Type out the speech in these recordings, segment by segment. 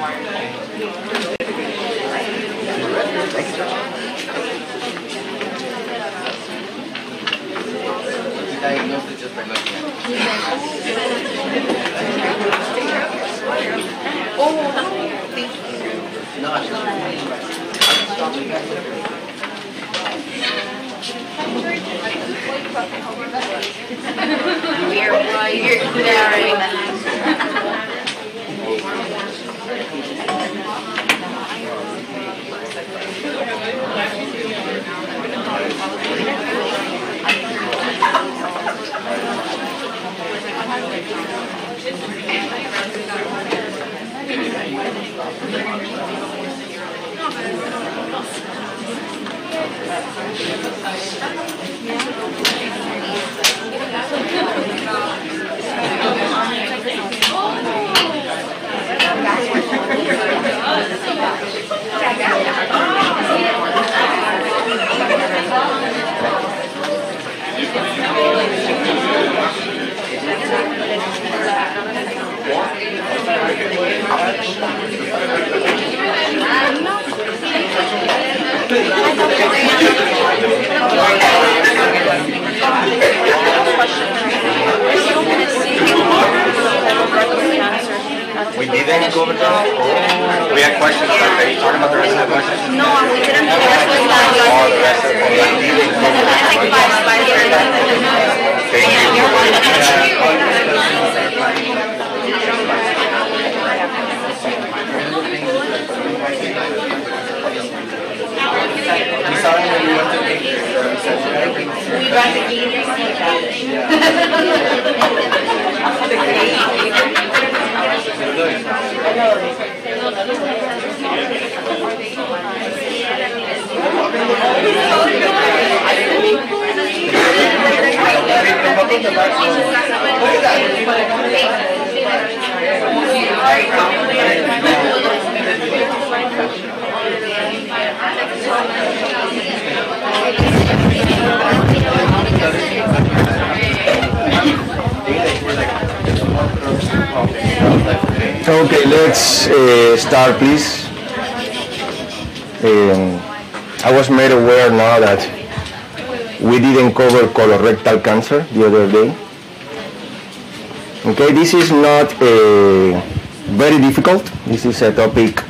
Diagnose didn't go over that. We had questions, but they talking about the rest of the questions. No, we didn't the rest of the the rest of them, we didn't go over I think five We saw when we went to the We got the key. Okay, let's uh, start, please. Um, I was made aware now that we didn't cover colorectal cancer the other day. Okay, this is not uh, very difficult. This is a topic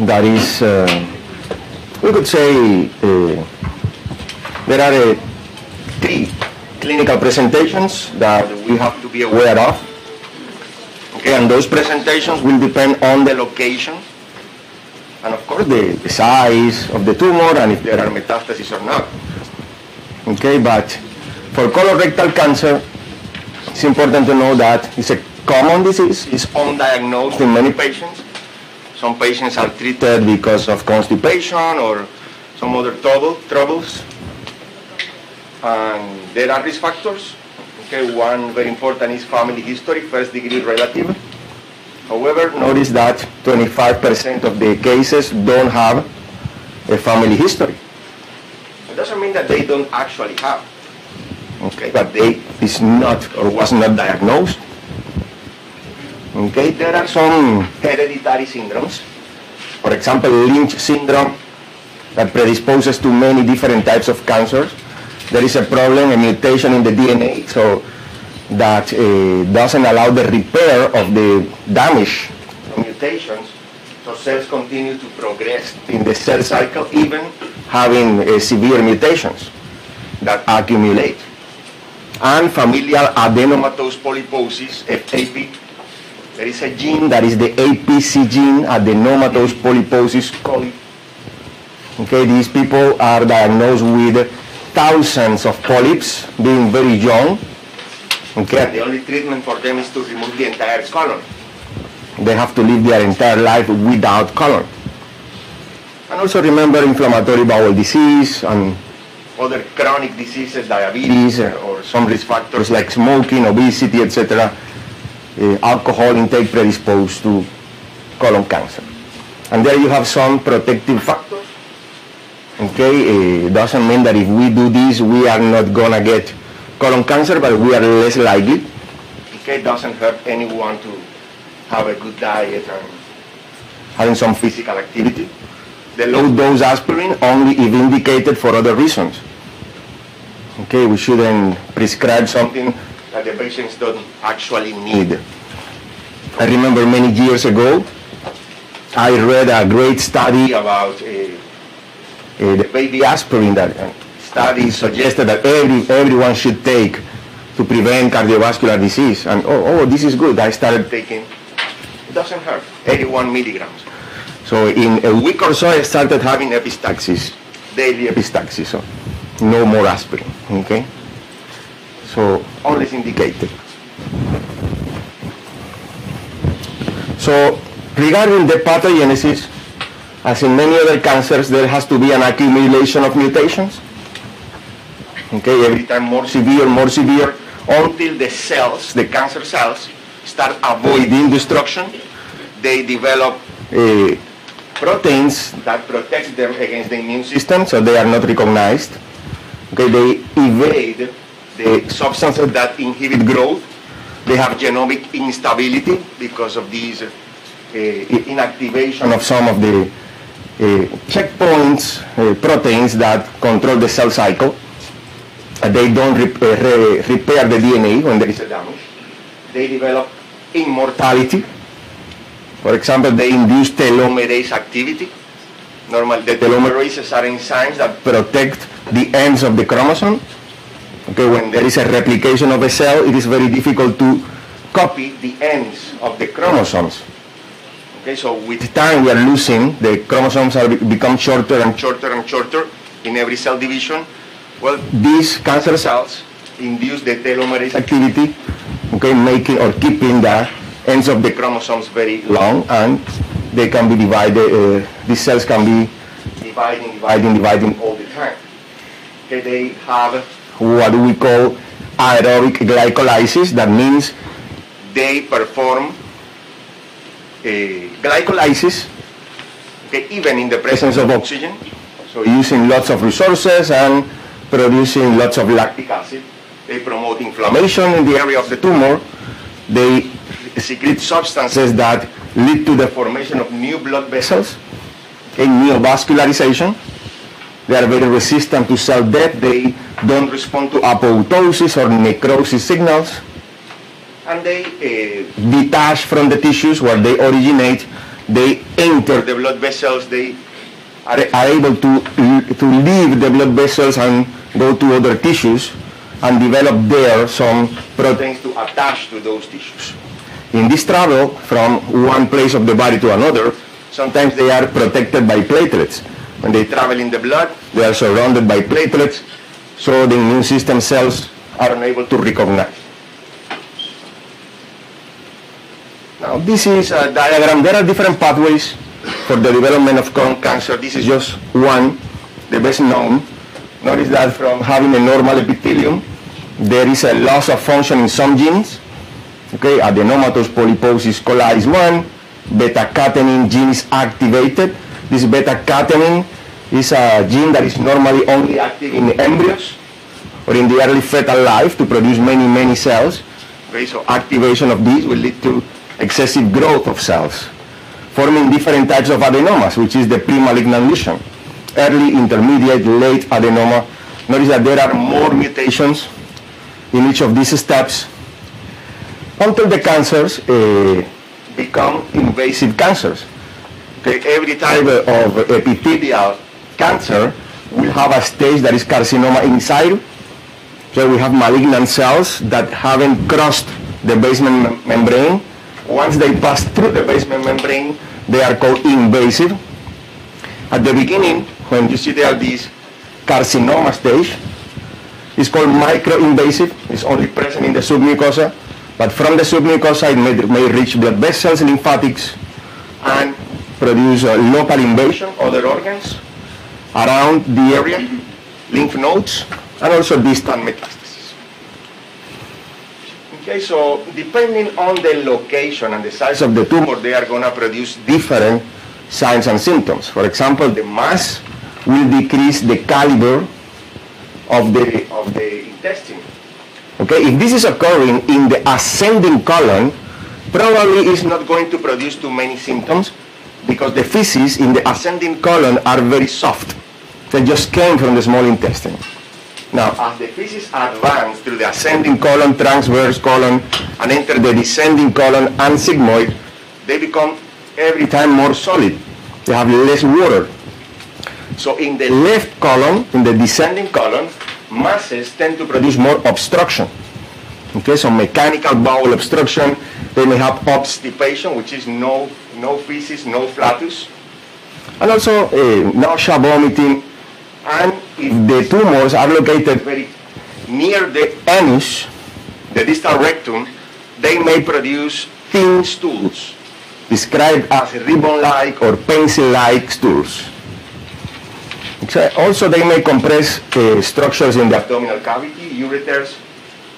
that is, uh, we could say, there are three clinical presentations that we have to be aware of. And those presentations will depend on the location and of course the, the size of the tumor and if there are metastases or not. Okay, but for colorectal cancer, it's important to know that it's a common disease, it's undiagnosed in many patients. Some patients are treated because of constipation or some other trouble, troubles. And there are risk factors. Okay, one very important is family history, first degree relative. However, notice that 25% of the cases don't have a family history. It doesn't mean that they don't actually have. Okay, but they is not or was not diagnosed. Okay, there are some hereditary syndromes. For example, Lynch syndrome that predisposes to many different types of cancers. There is a problem, a mutation in the DNA, so that uh, doesn't allow the repair of the damage mutations. So cells continue to progress in the cell cycle, even having uh, severe mutations that accumulate. And familial adenomatous polyposis, FAP, there is a gene that is the APC gene, adenomatous polyposis coli. Okay, these people are diagnosed with thousands of polyps, being very young. Okay, and the only treatment for them is to remove the entire colon. They have to live their entire life without colon. And also remember inflammatory bowel disease and other chronic diseases, diabetes, or, or some risk factors like smoking, obesity, etc. Uh, alcohol intake predisposed to colon cancer. And there you have some protective factors. Okay, it doesn't mean that if we do this, we are not gonna get colon cancer, but we are less likely. Okay, it doesn't hurt anyone to have a good diet and having some physical activity. The low dose aspirin only if indicated for other reasons. Okay, we shouldn't prescribe something that the patients don't actually need. I remember many years ago, I read a great study about uh, uh, the baby aspirin that uh, study suggested that every, everyone should take to prevent cardiovascular disease. And oh, oh, this is good. I started taking. It doesn't hurt. 81 milligrams. So in a week or so, I started having epistaxis, daily epistaxis. So no more aspirin. Okay. So always indicated. So regarding the pathogenesis, as in many other cancers, there has to be an accumulation of mutations. Okay, every time more severe, more severe, until the cells, the cancer cells, start avoiding destruction. They develop uh, proteins that protect them against the immune system, so they are not recognized. Okay, they evade the substances that inhibit growth. They have genomic instability because of these uh, inactivation of some of the checkpoints, uh, proteins that control the cell cycle. They don't uh, re- repair the DNA when there is a damage. They develop immortality. For example, they induce telomerase activity. Normally, the telomerases are enzymes that protect the ends of the chromosome. Okay, when there is a replication of a cell, it is very difficult to copy the ends of the chromosomes. Okay, so with time we are losing, the chromosomes are be- become shorter and shorter and shorter in every cell division. Well, these cancer cells induce the telomerase activity, okay, making or keeping the ends of the chromosomes very long and they can be divided, uh, these cells can be dividing, dividing, dividing all the time. Okay, they have what we call aerobic glycolysis, that means they perform glycolysis okay, even in the presence of oxygen. So using lots of resources and producing lots of lactic acid. They promote inflammation in the area of the tumor. They secrete substances that lead to the formation of new blood vessels, okay, neovascularization. They are very resistant to cell death. They don't respond to apoptosis or necrosis signals and they uh, detach from the tissues where they originate, they enter the blood vessels, they are, are able to, to leave the blood vessels and go to other tissues and develop there some proteins to attach to those tissues. In this travel from one place of the body to another, sometimes they are protected by platelets. When they travel in the blood, they are surrounded by platelets, so the immune system cells are unable to recognize. Now, this is a diagram. There are different pathways for the development of colon cancer. This is just one, the best known. Notice that from having a normal epithelium, there is a loss of function in some genes. Okay, adenomatous polyposis coli is one. Beta-catenin gene is activated. This beta-catenin is a gene that is normally only active in embryos or in the early fetal life to produce many, many cells. Okay, so activation of these will lead to excessive growth of cells, forming different types of adenomas, which is the pre-malignant lesion. Early, intermediate, late adenoma. Notice that there are more mutations in each of these steps until the cancers uh, become invasive cancers. Okay, every type of epithelial cancer will have a stage that is carcinoma in situ. So we have malignant cells that haven't crossed the basement membrane. Once they pass through the basement membrane, they are called invasive. At the beginning, when you see there are this carcinoma stage, it's called microinvasive. It's only present in the submucosa, but from the submucosa it may, may reach blood vessels, lymphatics, and produce a local invasion, of other organs around the area, lymph nodes, and also distant metastasis. Okay, so depending on the location and the size of the tumor, they are going to produce different signs and symptoms. For example, the mass will decrease the caliber of the, of the intestine. Okay, if this is occurring in the ascending colon, probably is not going to produce too many symptoms because the feces in the ascending colon are very soft. They just came from the small intestine. Now, as the feces advance through the ascending colon, transverse colon, and enter the descending colon and sigmoid, they become every time more solid. They have less water. So in the left column, in the descending column, masses tend to produce more obstruction. Okay, so mechanical bowel obstruction, they may have obstipation, which is no, no feces, no flatus, and also uh, nausea, vomiting, and if the tumors are located very near the anus, the distal rectum, they may produce thin stools, described as ribbon-like or pencil-like stools. Also, they may compress uh, structures in the abdominal cavity, ureters,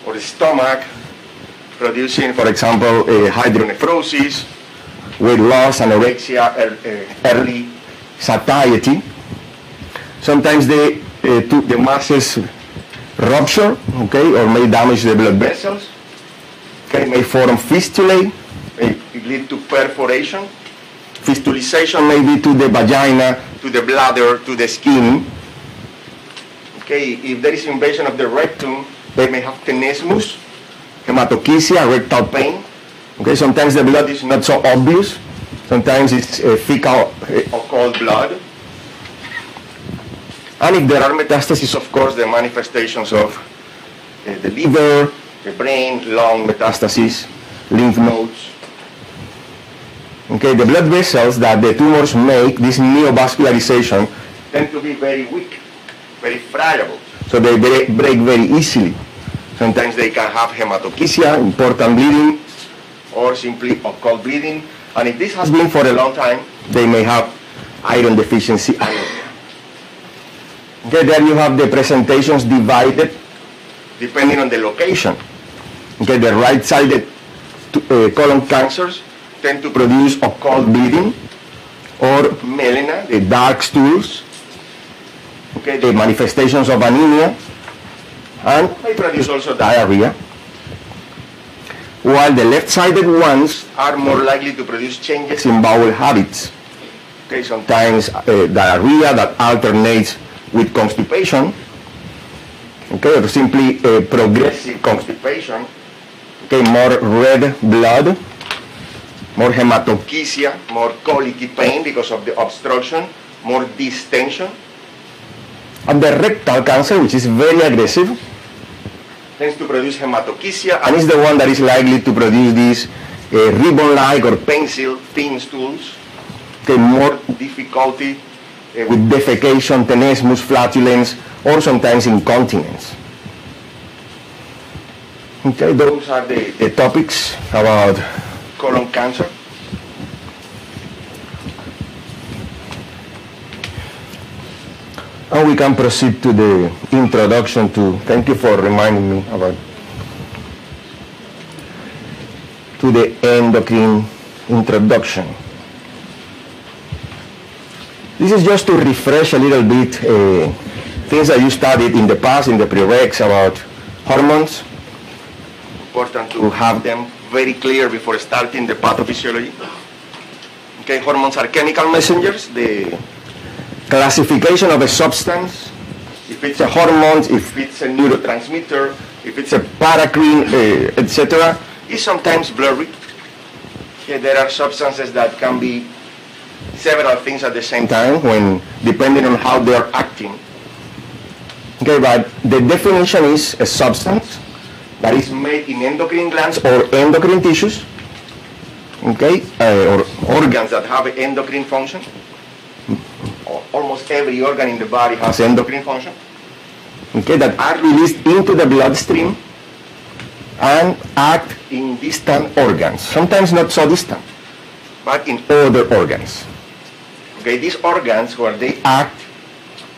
or the stomach, producing, for example, uh, hydronephrosis, weight loss, anorexia, ear- uh, early satiety. Sometimes they, uh, to, the masses rupture, okay, or may damage the blood vessels. Okay, may form fistulae, may lead to perforation. Fistulization may be to the vagina, to the bladder, to the skin. Okay, if there is invasion of the rectum, they may have tenesmus, hematochezia, rectal pain. Okay, sometimes the blood is not so obvious. Sometimes it's uh, fecal uh, occult blood. And if there are metastases, of course, the manifestations of uh, the liver, the brain, lung metastases, lymph nodes. Okay, the blood vessels that the tumors make, this neovascularization, tend to be very weak, very friable. So they break, break very easily. Sometimes they can have hematochezia, important bleeding, or simply occult bleeding. And if this has been for a long time, they may have iron deficiency anemia. Okay, there you have the presentations divided depending on the location. Okay, the right-sided uh, colon cancers tend to produce occult bleeding or melena, the dark stools, okay, the manifestations of anemia, and may produce also diarrhea. While the left-sided ones are more likely to produce changes in bowel habits. Okay, sometimes uh, diarrhea that alternates with constipation, okay, or simply progressive constipation, okay, more red blood, more hematochezia, more colicky pain because of the obstruction, more distension. And the rectal cancer, which is very aggressive, tends to produce hematochezia and is the one that is likely to produce these uh, ribbon-like or pencil thin stools, okay, more difficulty Eh, with defecation, tenesmus, flatulence, or sometimes incontinence. Okay, those are the, the topics about colon cancer. And we can proceed to the introduction to, thank you for reminding me about, to the endocrine introduction. This is just to refresh a little bit uh, things that you studied in the past in the prereqs about hormones. Important to have them very clear before starting the pathophysiology. Okay, hormones are chemical messengers. The classification of a substance, if it's a hormone, if it's a neurotransmitter, if it's a paracrine, uh, etc., is sometimes blurry. Okay, there are substances that can be several things at the same time when depending on how they are acting. Okay, but the definition is a substance that is made in endocrine glands or endocrine tissues, okay, uh, or organs that have endocrine function. Almost every organ in the body has endocrine function, okay, that are released into the bloodstream and act in distant organs, sometimes not so distant, but in other organs. Okay, these organs where they act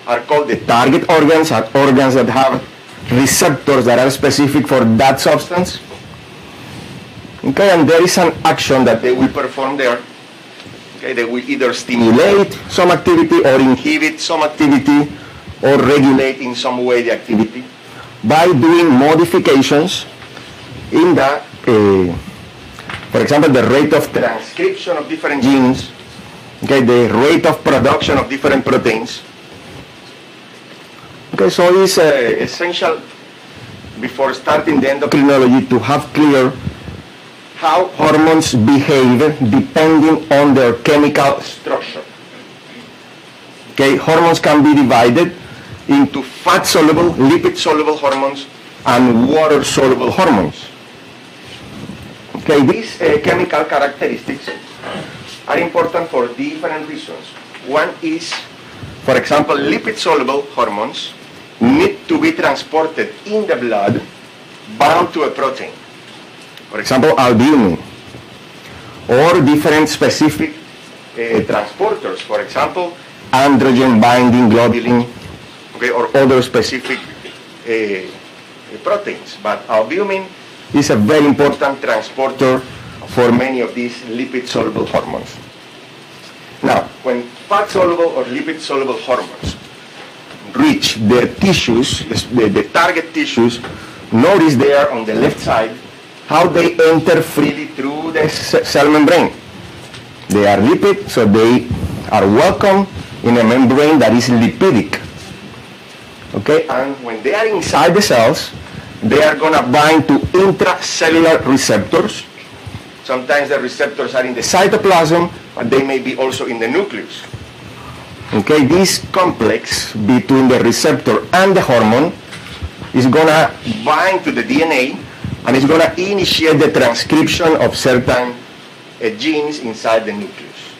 are called the target organs, are organs that have receptors that are specific for that substance. Okay, and there is an action that they will perform there. Okay, they will either stimulate some activity or inhibit some activity or regulate in some way the activity by doing modifications in the, uh, for example, the rate of transcription of different genes, okay, the rate of production of different proteins. Okay, so it's uh, essential before starting the endocrinology to have clear how hormones behave depending on their chemical structure. Okay, hormones can be divided into fat-soluble, lipid-soluble hormones and water-soluble hormones. Okay, these uh, chemical characteristics are important for different reasons. One is, for example, lipid-soluble hormones need to be transported in the blood bound to a protein. For example, albumin. Or different specific uh, transporters. For example, androgen binding globulin, okay, or other specific uh, proteins. But albumin is a very important transporter for many of these lipid-soluble hormones. Now, when fat-soluble or lipid-soluble hormones reach their tissues, the, the target tissues, notice there on the left side how they enter freely through the cell membrane. They are lipid, so they are welcome in a membrane that is lipidic. Okay, and when they are inside the cells, they are going to bind to intracellular receptors. Sometimes the receptors are in the cytoplasm, but they may be also in the nucleus. Okay, this complex between the receptor and the hormone is going to bind to the DNA and it's going to initiate the transcription of certain uh, genes inside the nucleus.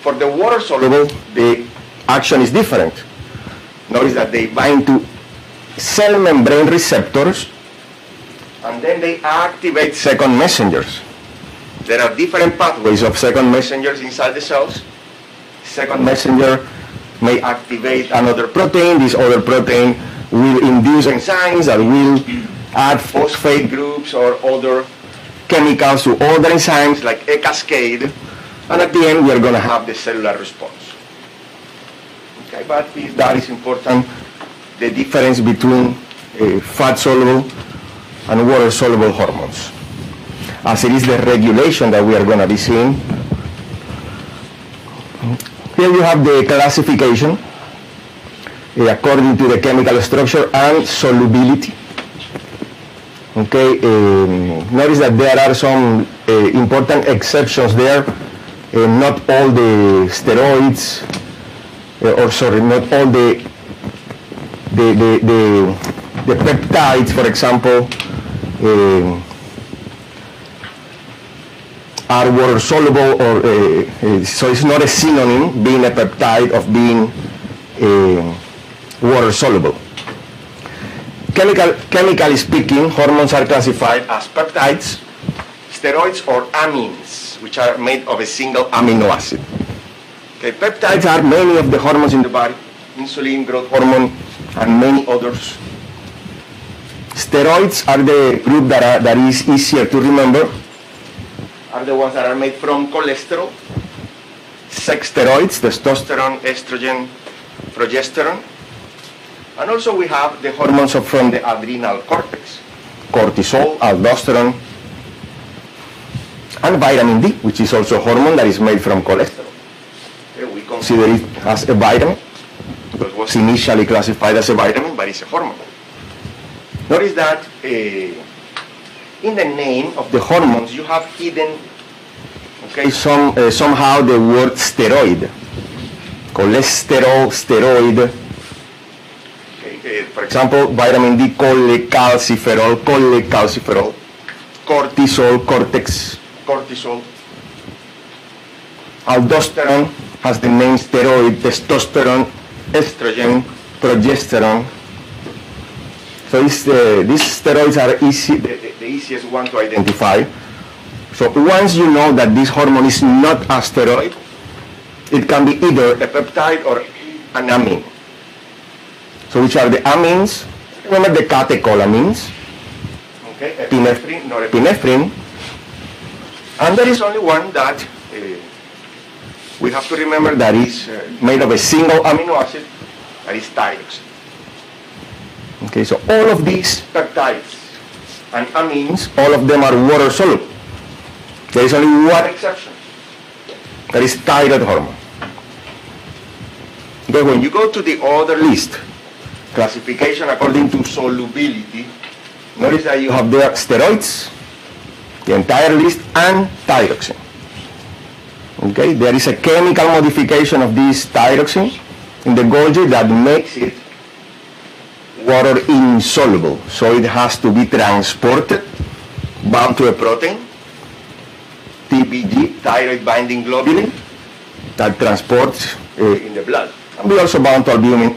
For the water soluble, the action is different. Notice that they bind to cell membrane receptors and then they activate second messengers. There are different pathways of second messengers inside the cells. Second messenger may activate another protein. This other protein will induce enzymes that will add phosphate groups or other chemicals to other enzymes like a cascade. And at the end, we are going to have the cellular response. Okay, but that is important, the difference between uh, fat-soluble and water-soluble hormones. As it is the regulation that we are going to be seeing. Here you have the classification uh, according to the chemical structure and solubility. Okay, um, notice that there are some uh, important exceptions there. Uh, not all the steroids, uh, or sorry, not all the the, the, the, the peptides, for example, um, are water soluble or uh, uh, so it's not a synonym being a peptide of being uh, water soluble. Chemical, chemically speaking, hormones are classified as peptides, steroids, or amines, which are made of a single amino acid. Okay, peptides are many of the hormones in the body, insulin, growth hormone, and many others. Steroids are the group that, are, that is easier to remember, are the ones that are made from cholesterol, sex steroids, testosterone, estrogen, progesterone. And also we have the hormones from the adrenal cortex, cortisol, aldosterone, and vitamin D, which is also a hormone that is made from cholesterol. Okay, we consider it as a vitamin, because it was initially classified as a vitamin, but it's a hormone. Notice that uh, in the name of the hormones, you have hidden, okay, some, uh, somehow the word steroid. Cholesterol, steroid. Okay, uh, for example, vitamin D, cholecalciferol, cholecalciferol. Cortisol, cortex, cortisol. Aldosterone has the name steroid, testosterone, estrogen, progesterone. So it's, uh, these steroids are easy, the, the- the easiest one to identify. So once you know that this hormone is not a steroid, it can be either a peptide or an amine. So which are the amines? Remember the catecholamines? Okay, epinephrine, norepinephrine. And there is only one that uh, we have to remember that is uh, made of a single amino acid, that is thyroxine. Okay, so all of these peptides and amines, all of them are water soluble. There is only one exception. That is thyroid hormone. Okay, when you go to the other list, classification according to solubility, notice that you have there steroids, the entire list, and thyroxine. Okay, there is a chemical modification of this thyroxine in the Golgi that makes it water insoluble. So it has to be transported, bound to a protein, TBG, thyroid binding globulin, that transports uh, in the blood. And we also bound to albumin,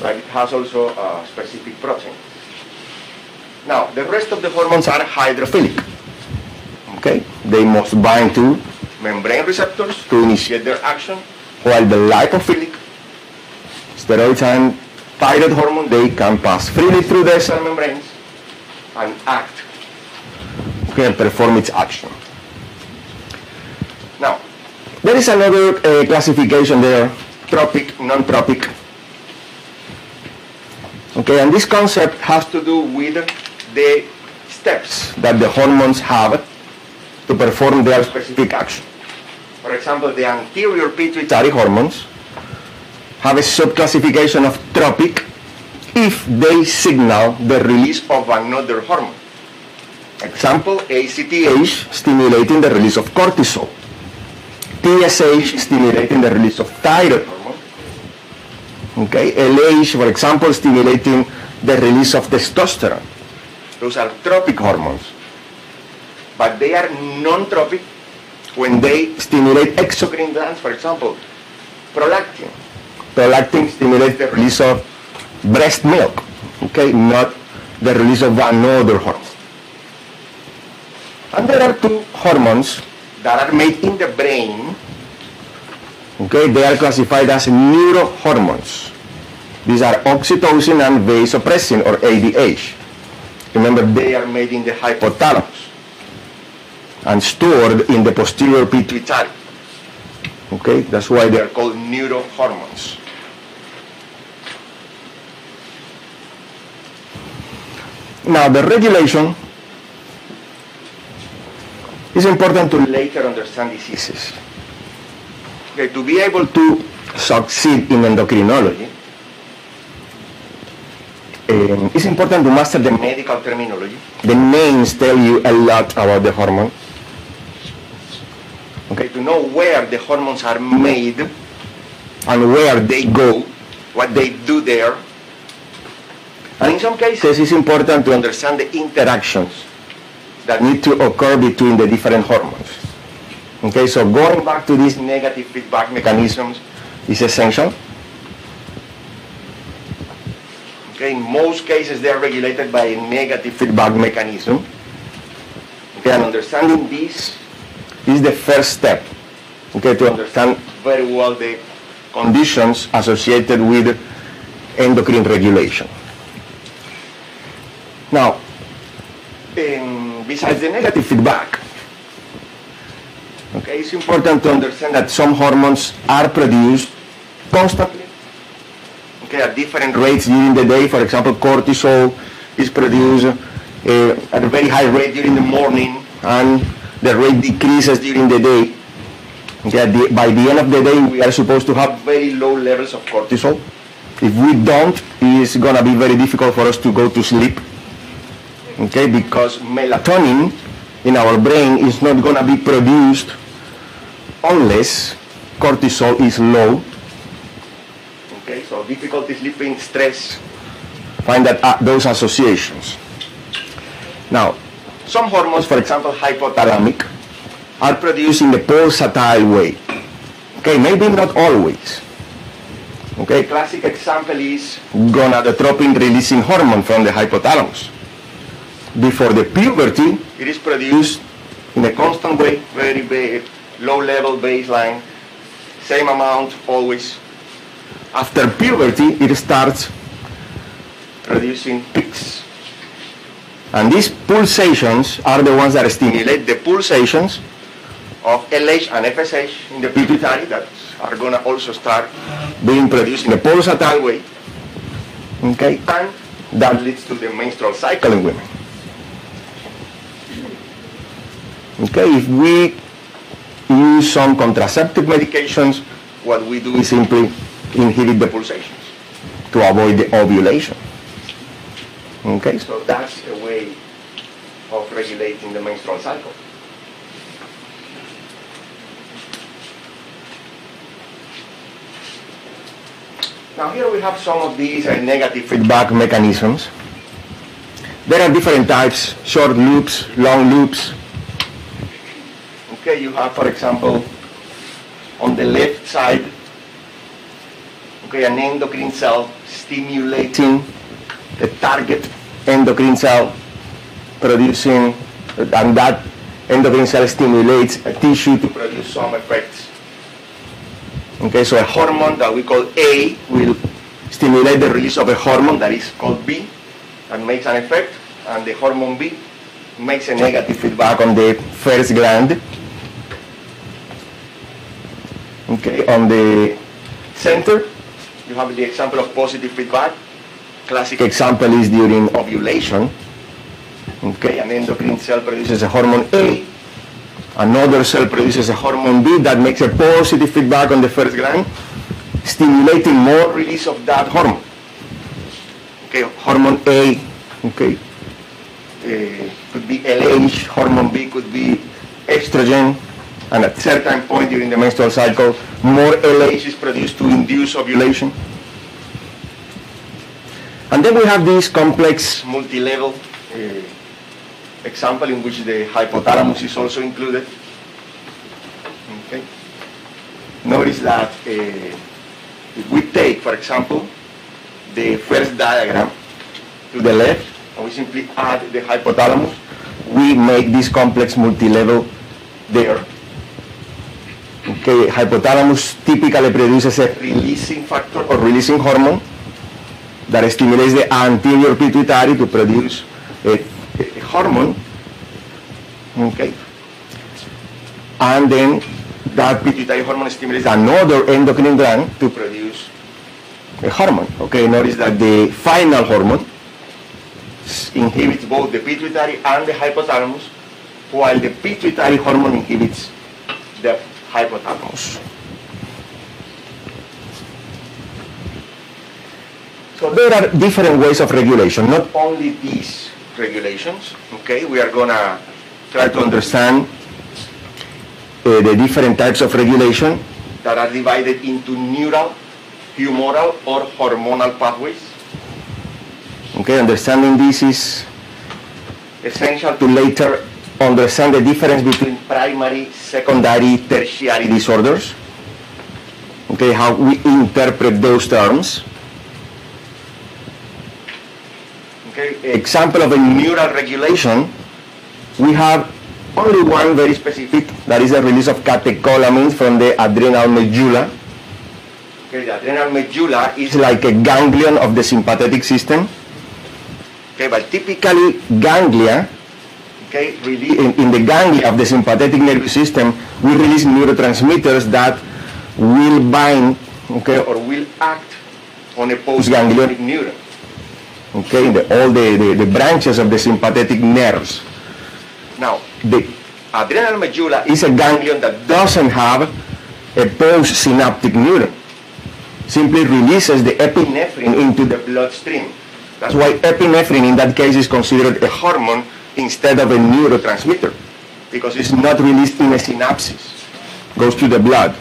but it has also a specific protein. Now, the rest of the hormones are hydrophilic. Okay, they must bind to membrane receptors to initiate their action, while the lipophilic steroids and thyroid hormone, they can pass freely through the cell membranes and act, and perform its action. Now, there is another uh, classification there, tropic, non-tropic. Okay, and this concept has to do with the steps that the hormones have to perform their specific action. For example, the anterior pituitary hormones have a subclassification of tropic if they signal the release of another hormone. Example, ACTH stimulating the release of cortisol. TSH stimulating the release of thyroid hormone. Okay, LH, for example, stimulating the release of testosterone. Those are tropic hormones. But they are non-tropic when mm-hmm. they stimulate exocrine glands, for example, prolactin. Prolactin stimulates the release of breast milk, okay, not the release of another hormone. And there are two hormones that are made in the brain. Okay, they are classified as neurohormones. These are oxytocin and vasopressin or ADH. Remember, they are made in the hypothalamus and stored in the posterior pituitary. Okay, that's why they are called neurohormones. Now, the regulation is important to later understand diseases. Okay, to be able to succeed in endocrinology, um, it's important to master the medical terminology. The names tell you a lot about the hormone. Okay, to know where the hormones are made and where they go, what they do there. And in some cases, it's important to understand the interactions that need to occur between the different hormones. Okay, so going back to these negative feedback mechanisms is essential. Okay, in most cases they are regulated by a negative feedback mechanism. Okay, and understanding this is the first step. Okay, to understand very well the conditions associated with endocrine regulation. Now, um, besides the negative feedback, okay, it's important to understand that some hormones are produced constantly, okay, at different rates during the day. For example, cortisol is produced uh, at a very high rate during the morning, and the rate decreases during the day. Okay, the, by the end of the day, we are supposed to have very low levels of cortisol. If we don't, it's gonna be very difficult for us to go to sleep okay, because melatonin in our brain is not going to be produced unless cortisol is low. Okay, so difficulty sleeping, stress, find that uh, those associations. Now, some hormones, for example, hypothalamic, are produced in the pulsatile way. Okay, maybe not always. Okay, classic example is gonadotropin releasing hormone from the hypothalamus before the puberty, it is produced in a constant way, very big, low level baseline, same amount always. After puberty, it starts producing peaks. And these pulsations are the ones that stimulate the pulsations of LH and FSH in the pituitary that are going to also start being produced in a pulsatile way. Okay, and that leads to the menstrual cycle in women. Okay, if we use some contraceptive medications, what we do is simply inhibit the pulsations to avoid the ovulation. Okay, so that's a way of regulating the menstrual cycle. Now here we have some of these uh, negative feedback mechanisms. There are different types, short loops, long loops. Okay, you have, for example, on the left side, okay, an endocrine cell stimulating the target endocrine cell producing, and that endocrine cell stimulates a tissue to produce some effects. Okay, so a hormone that we call A will stimulate the release of a hormone that is called B and makes an effect, and the hormone B makes a negative feedback on the first gland. Okay, on the center, you have the example of positive feedback. Classic example is during ovulation. Okay, an endocrine cell produces a hormone A, another cell produces a hormone B that makes a positive feedback on the first gland, stimulating more release of that hormone. Okay, hormone A, okay, uh, could be LH, hormone B could be estrogen, and at certain point during the menstrual cycle, more LH is produced to induce ovulation. And then we have this complex multi-level uh, example in which the hypothalamus is also included. Okay. Notice that uh, if we take, for example, the first diagram to the left, and we simply add the hypothalamus, we make this complex multi-level there. Okay, hypothalamus typically produces a releasing factor or releasing hormone that stimulates the anterior pituitary to produce a, hormone. Okay. And then that pituitary hormone stimulates another endocrine gland to produce a hormone. Okay, notice that the final hormone inhibits both the pituitary and the hypothalamus, while the pituitary hormone inhibits the hypothalamus. So there are different ways of regulation, not only these regulations, okay? We are gonna try to understand uh, the different types of regulation that are divided into neural, humoral, or hormonal pathways. Okay, understanding this is essential to later understand the difference between primary, secondary, tertiary disorders. Okay, how we interpret those terms. Okay, example of a neural regulation, we have only one very specific, that is the release of catecholamines from the adrenal medulla. Okay, the adrenal medulla is like a ganglion of the sympathetic system. Okay, but typically ganglia, okay, in, in the ganglia of the sympathetic nervous system, we release neurotransmitters that will bind, okay, or will act on a postganglionic neuron okay, the, all the, the, the branches of the sympathetic nerves. Now, the adrenal medulla is a ganglion that doesn't have a postsynaptic neuron. Simply releases the epinephrine into the bloodstream. That's why epinephrine in that case is considered a hormone instead of a neurotransmitter because it's not released in a synapsis. Goes to the blood.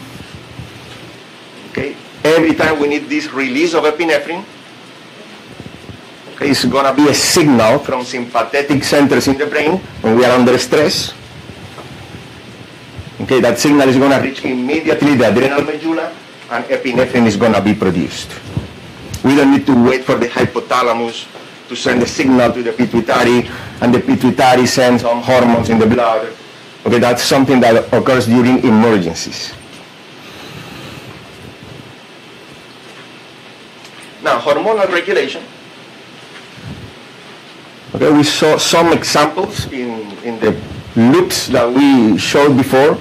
Okay? Every time we need this release of epinephrine, Okay, it's gonna be a signal from sympathetic centers in the brain when we are under stress. Okay, that signal is gonna reach immediately the adrenal medulla and epinephrine is gonna be produced. We don't need to wait for the hypothalamus to send a signal to the pituitary and the pituitary sends some hormones in the blood. Okay, that's something that occurs during emergencies. Now, hormonal regulation Okay, we saw some examples in, in the loops that we showed before.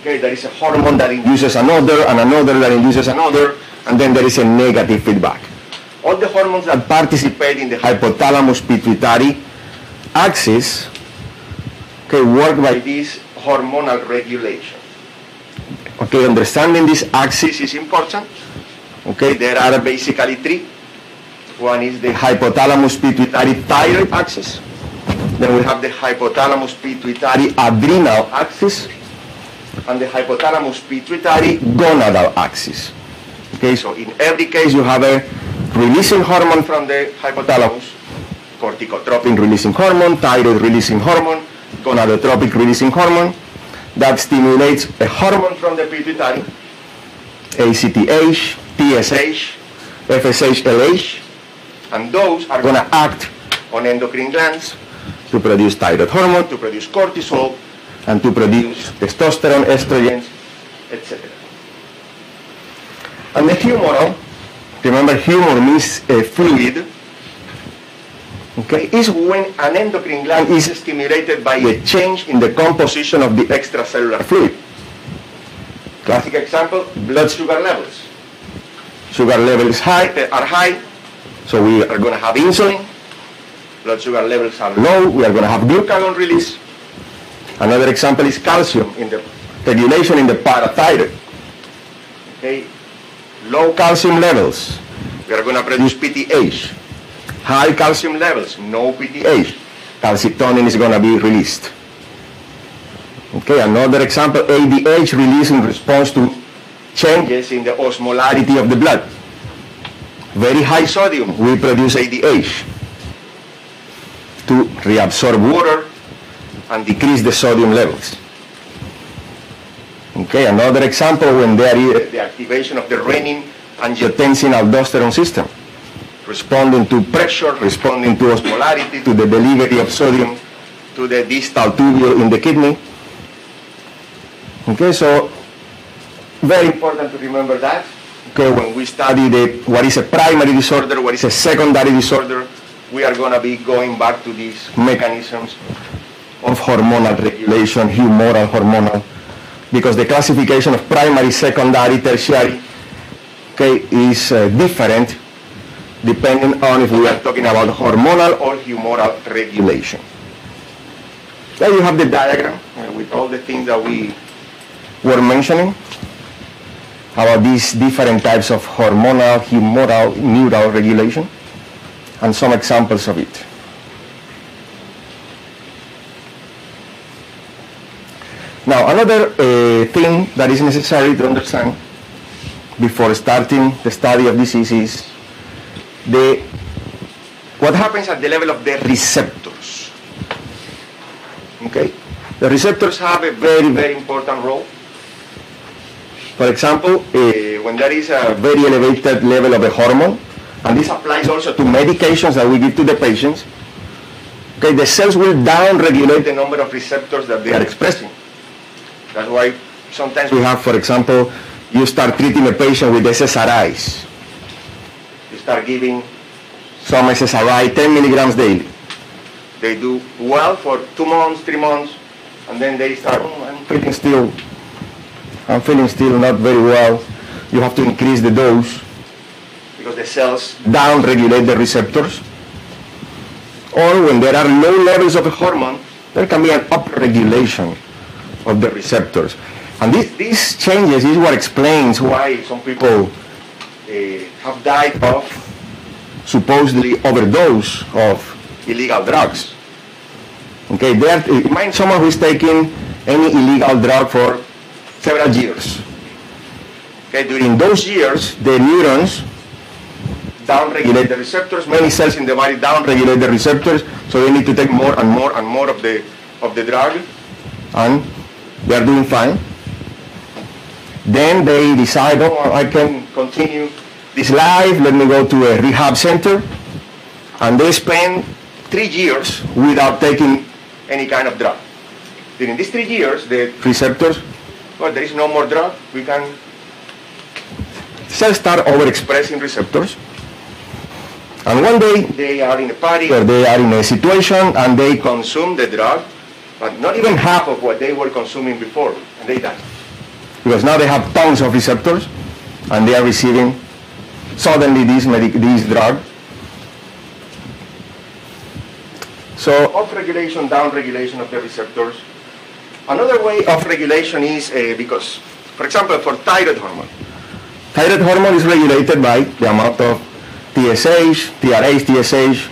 Okay, there is a hormone that induces another, and another that induces another, and then there is a negative feedback. All the hormones that participate in the hypothalamus pituitary axis okay, work by this hormonal regulation. Okay, understanding this axis is important. Okay, there are basically three. One is the hypothalamus pituitary thyroid axis. Then we have the hypothalamus pituitary adrenal axis and the hypothalamus pituitary gonadal axis. Okay, so in every case you have a releasing hormone from the hypothalamus, corticotropin releasing hormone, thyroid releasing hormone, gonadotropic releasing hormone that stimulates a hormone from the pituitary, ACTH, TSH, FSH, LH, and those are going to act on endocrine glands to produce thyroid hormone, to produce cortisol, and to produce testosterone, estrogens, etc. And the humoral, remember humor means a fluid, okay, is when an endocrine gland is stimulated by a change in the composition of the extracellular fluid. Classic example, blood sugar levels. Sugar levels high, uh, are high, so we are going to have insulin. Blood sugar levels are low, we are going to have glucagon release. Another example is calcium in the regulation in the parathyroid. Okay, low calcium levels, we are going to produce PTH. High calcium levels, no PTH. Calcitonin is going to be released. Okay, another example, ADH release in response to changes in the osmolarity of the blood. Very high sodium, we produce ADH to reabsorb water and decrease the sodium levels. Okay, another example when there is the activation of the renin angiotensin aldosterone system, responding to pressure, responding to osmolarity, to the delivery of sodium to the distal tubule in the kidney. Okay, so very important to remember that. Okay, when we study the, what is a primary disorder, what is a secondary disorder, we are going to be going back to these mechanisms of hormonal regulation, humoral hormonal, because the classification of primary, secondary, tertiary, okay, is uh, different depending on if we are talking about hormonal or humoral regulation. There you have the diagram uh, with all the things that we were mentioning about these different types of hormonal, humoral, neural regulation, and some examples of it. Now, another uh, thing that is necessary to understand before starting the study of disease is the, what happens at the level of the receptors. Okay? The receptors have a very, very important role. For example, uh, when there is a very elevated level of a hormone, and this applies also to medications that we give to the patients, okay, the cells will down-regulate the number of receptors that they are expressing. That's why sometimes we have, for example, you start treating a patient with SSRIs. You start giving some SSRI 10 milligrams daily. They do well for two months, three months, and then they start, "Oh, I'm feeling still, I'm feeling still not very well. You have to increase the dose because the cells down-regulate the receptors. Or when there are low levels of a hormone, there can be an upregulation of the receptors. And this, these changes is what explains why some people uh, have died of supposedly overdose of illegal drugs. Okay, there, imagine someone who is taking any illegal drug for several years. Okay, during those years, the neurons downregulate the receptors. Many cells in the body downregulate the receptors, so they need to take more and more and more of the of the drug, and they are doing fine. Then they decide, oh, I can continue this life. Let me go to a rehab center, and they spend three years without taking any kind of drug. During these three years, the receptors, well, there is no more drug. We can cells start overexpressing receptors. And one day they are in a party or they are in a situation and they consume the drug, but not even half of what they were consuming before, and they die. Because now they have tons of receptors and they are receiving suddenly this, medic- this drug. So So up-regulation, down-regulation of the receptors. Another way of regulation is uh, because, for example, for thyroid hormone. Thyroid hormone is regulated by the amount of TSH, TRH, TSH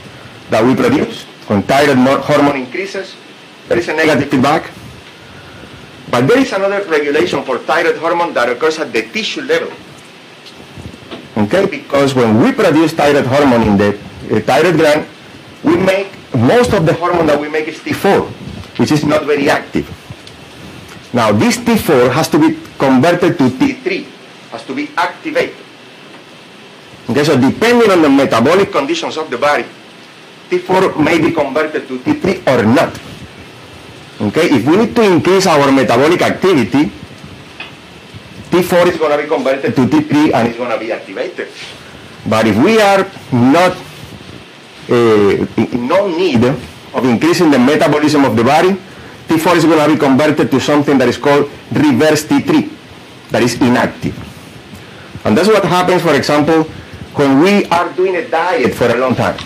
that we produce. When thyroid hormone increases, there is a negative feedback. But there is another regulation for thyroid hormone that occurs at the tissue level. Okay, because when we produce thyroid hormone in the thyroid gland, we make most of the hormone that we make is T4, which is not very active. Now this T4 has to be converted to T3, has to be activated. Okay, so depending on the metabolic conditions of the body, T4 may be converted to T3 or not. Okay, if we need to increase our metabolic activity, T4 is going to be converted to T3 and it's going to be activated. But if we are not uh, no need of increasing the metabolism of the body, T4 is going to be converted to something that is called reverse T3, that is inactive. And that's what happens, for example, when we are doing a diet for a long time.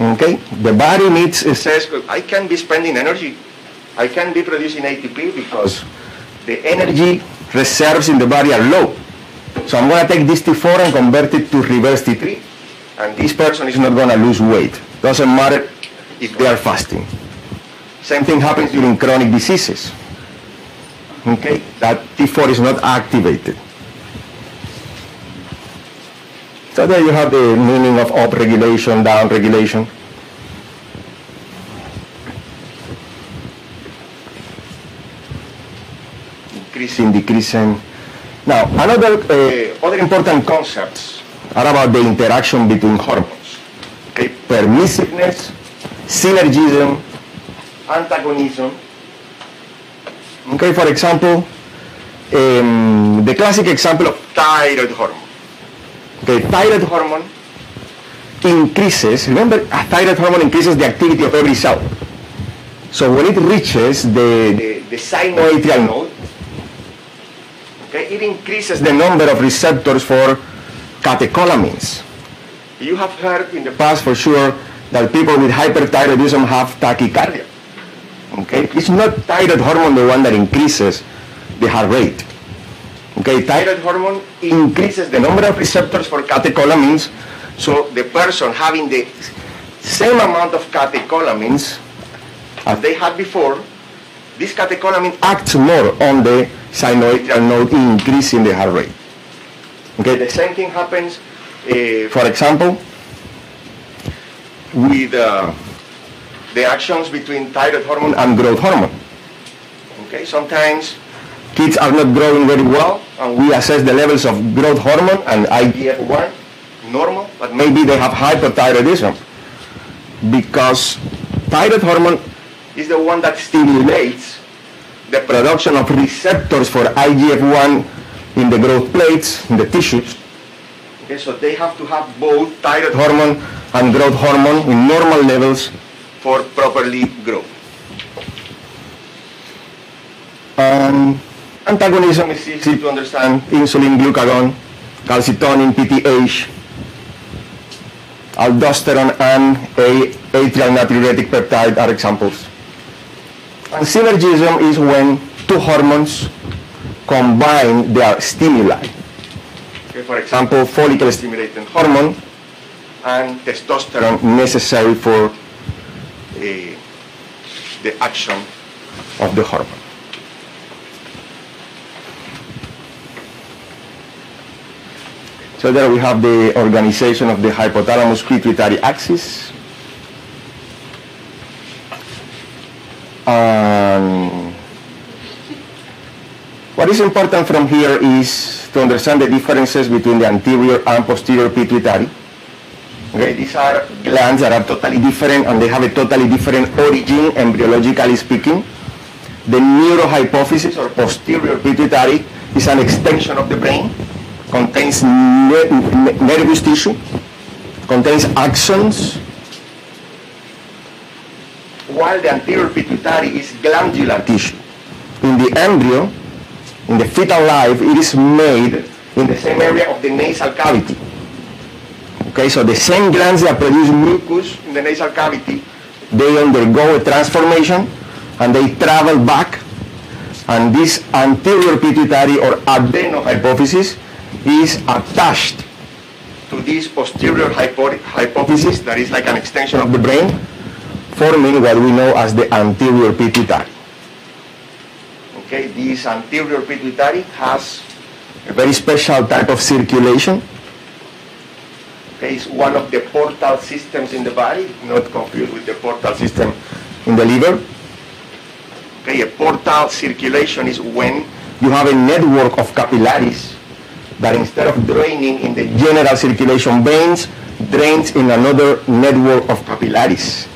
Okay? The body needs, it says, I can be spending energy. I can be producing ATP because the energy reserves in the body are low. So I'm going to take this T4 and convert it to reverse T3. And this person is not going to lose weight. Doesn't matter if they are fasting. Same thing happens during chronic diseases. Okay? That T4 is not activated. So there you have the meaning of up regulation, down regulation. Increasing, decreasing. Now, another uh, other important concepts are about the interaction between hormones. Okay, permissiveness, synergism, antagonism. Okay, for example, um, the classic example of thyroid hormone. Okay, thyroid hormone increases, remember a thyroid hormone increases the activity of every cell. So when it reaches the, the, the sinoatrial node, okay, it increases the number of receptors for catecholamines. You have heard in the past for sure that people with hyperthyroidism have tachycardia. Okay, it's not thyroid hormone the one that increases the heart rate. Okay, thyroid hormone increases the number of receptors for catecholamines, so the person having the same amount of catecholamines as they had before, this catecholamine acts more on the sinoatrial node, increasing the heart rate. Okay, the same thing happens, uh, for example, with uh, the actions between thyroid hormone and growth hormone. Okay, sometimes kids are not growing very well, and we assess the levels of growth hormone and IGF-1 normal, but maybe they have hypothyroidism because thyroid hormone is the one that stimulates the production of receptors for IGF-1 in the growth plates, in the tissues. Okay, so they have to have both thyroid hormone and growth hormone in normal levels for properly grow. Um, antagonism is easy to understand. Insulin, glucagon, calcitonin, PTH, aldosterone, and a atrial natriuretic peptide are examples. And synergism is when two hormones combine their stimuli. Okay, for example, follicle stimulating hormone and testosterone necessary for uh, the action of the hormone. So there we have the organization of the hypothalamus pituitary axis. Um, what is important from here is to understand the differences between the anterior and posterior pituitary. Okay, these are glands that are totally different and they have a totally different origin, embryologically speaking. The neurohypophysis or posterior pituitary is an extension of the brain, contains ner- ner- nervous tissue, contains axons, while the anterior pituitary is glandular tissue. In the embryo, in the fetal life, it is made in the same area of the nasal cavity. Okay, so the same glands that produce mucus in the nasal cavity, they undergo a transformation and they travel back and this anterior pituitary or adenohypophysis is attached to this posterior hypo- hypophysis that is like an extension of the brain forming what we know as the anterior pituitary. Okay, this anterior pituitary has a very special type of circulation. Okay, it's one of the portal systems in the body, not confused with the portal system in the liver. Okay, a portal circulation is when you have a network of capillaries that instead of draining in the general circulation veins, drains in another network of capillaries.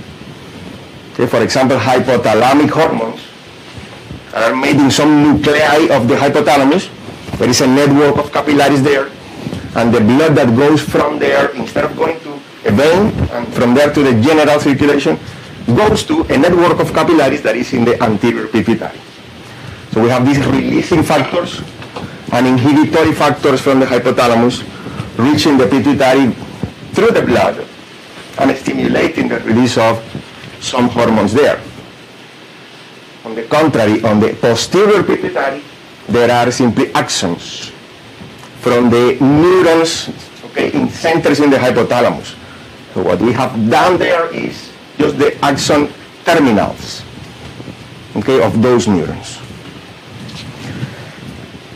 Okay, for example, hypothalamic hormones are made in some nuclei of the hypothalamus. There is a network of capillaries there, and the blood that goes from there, instead of going to a vein and from there to the general circulation, goes to a network of capillaries that is in the anterior pituitary. So we have these releasing factors and inhibitory factors from the hypothalamus reaching the pituitary through the blood and stimulating the release of some hormones there. On the contrary, on the posterior pituitary, there are simply axons from the neurons, okay, in centers in the hypothalamus. So what we have down there is just the axon terminals, okay, of those neurons.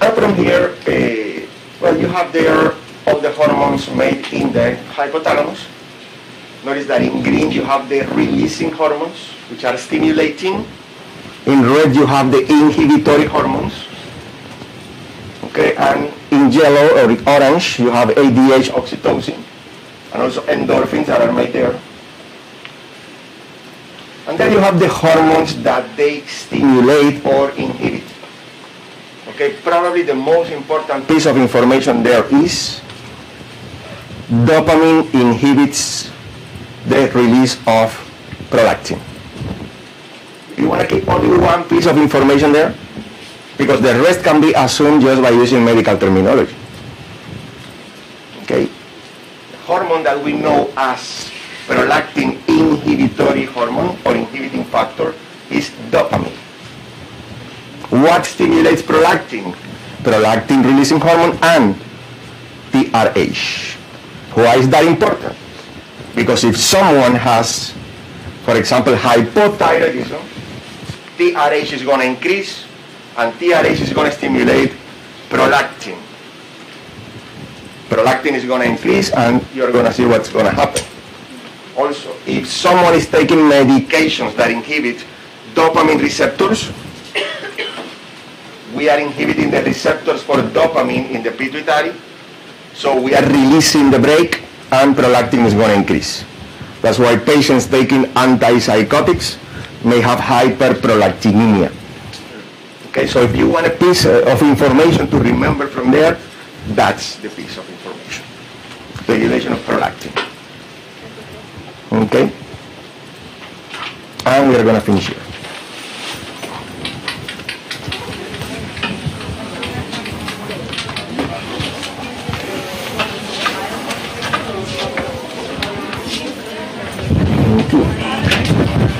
And from here, uh, well, you have there all the hormones made in the hypothalamus. Notice that in green you have the releasing hormones, which are stimulating. In red you have the inhibitory hormones. Okay, and in yellow or orange you have ADH, oxytocin, and also endorphins that are made there. And then you have the hormones that they stimulate or inhibit. Okay, probably the most important piece of information there is dopamine inhibits the release of prolactin. You want to keep only one piece of information there? Because the rest can be assumed just by using medical terminology. Okay? Hormone that we know as prolactin inhibitory hormone or inhibiting factor is dopamine. What stimulates prolactin? Prolactin releasing hormone and TRH. Why is that important? Because if someone has, for example, hypothyroidism, TRH is going to increase and TRH is going to stimulate prolactin. Prolactin is going to increase and you're going to see what's going to happen. Also, if someone is taking medications that inhibit dopamine receptors, we are inhibiting the receptors for dopamine in the pituitary, so we are releasing the brake and prolactin is going to increase. That's why patients taking antipsychotics may have hyperprolactinemia. Okay, so if you want a piece uh, of information to remember from there, that's the piece of information. Regulation of prolactin. Okay? And we are going to finish here.